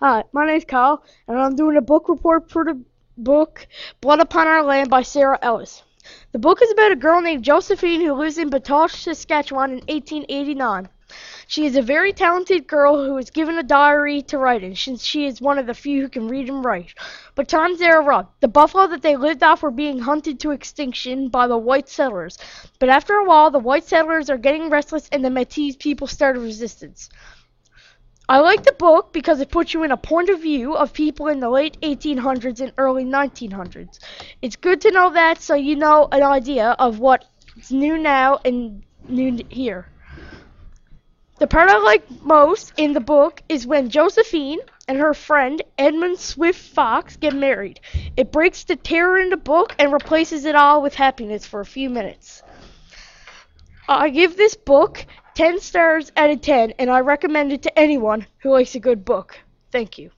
Hi, my name's Kyle, and I'm doing a book report for the book Blood Upon Our Land by Sarah Ellis. The book is about a girl named Josephine who lives in Batoche, Saskatchewan in 1889. She is a very talented girl who is given a diary to write in, since she is one of the few who can read and write. But times are rough. The buffalo that they lived off were being hunted to extinction by the white settlers. But after a while, the white settlers are getting restless, and the Métis people started resistance. I like the book because it puts you in a point of view of people in the late 1800s and early 1900s. It's good to know that so you know an idea of what's new now and new here. The part I like most in the book is when Josephine and her friend Edmund Swift Fox get married. It breaks the terror in the book and replaces it all with happiness for a few minutes. I give this book 10 stars out of 10 and I recommend it to anyone who likes a good book. Thank you.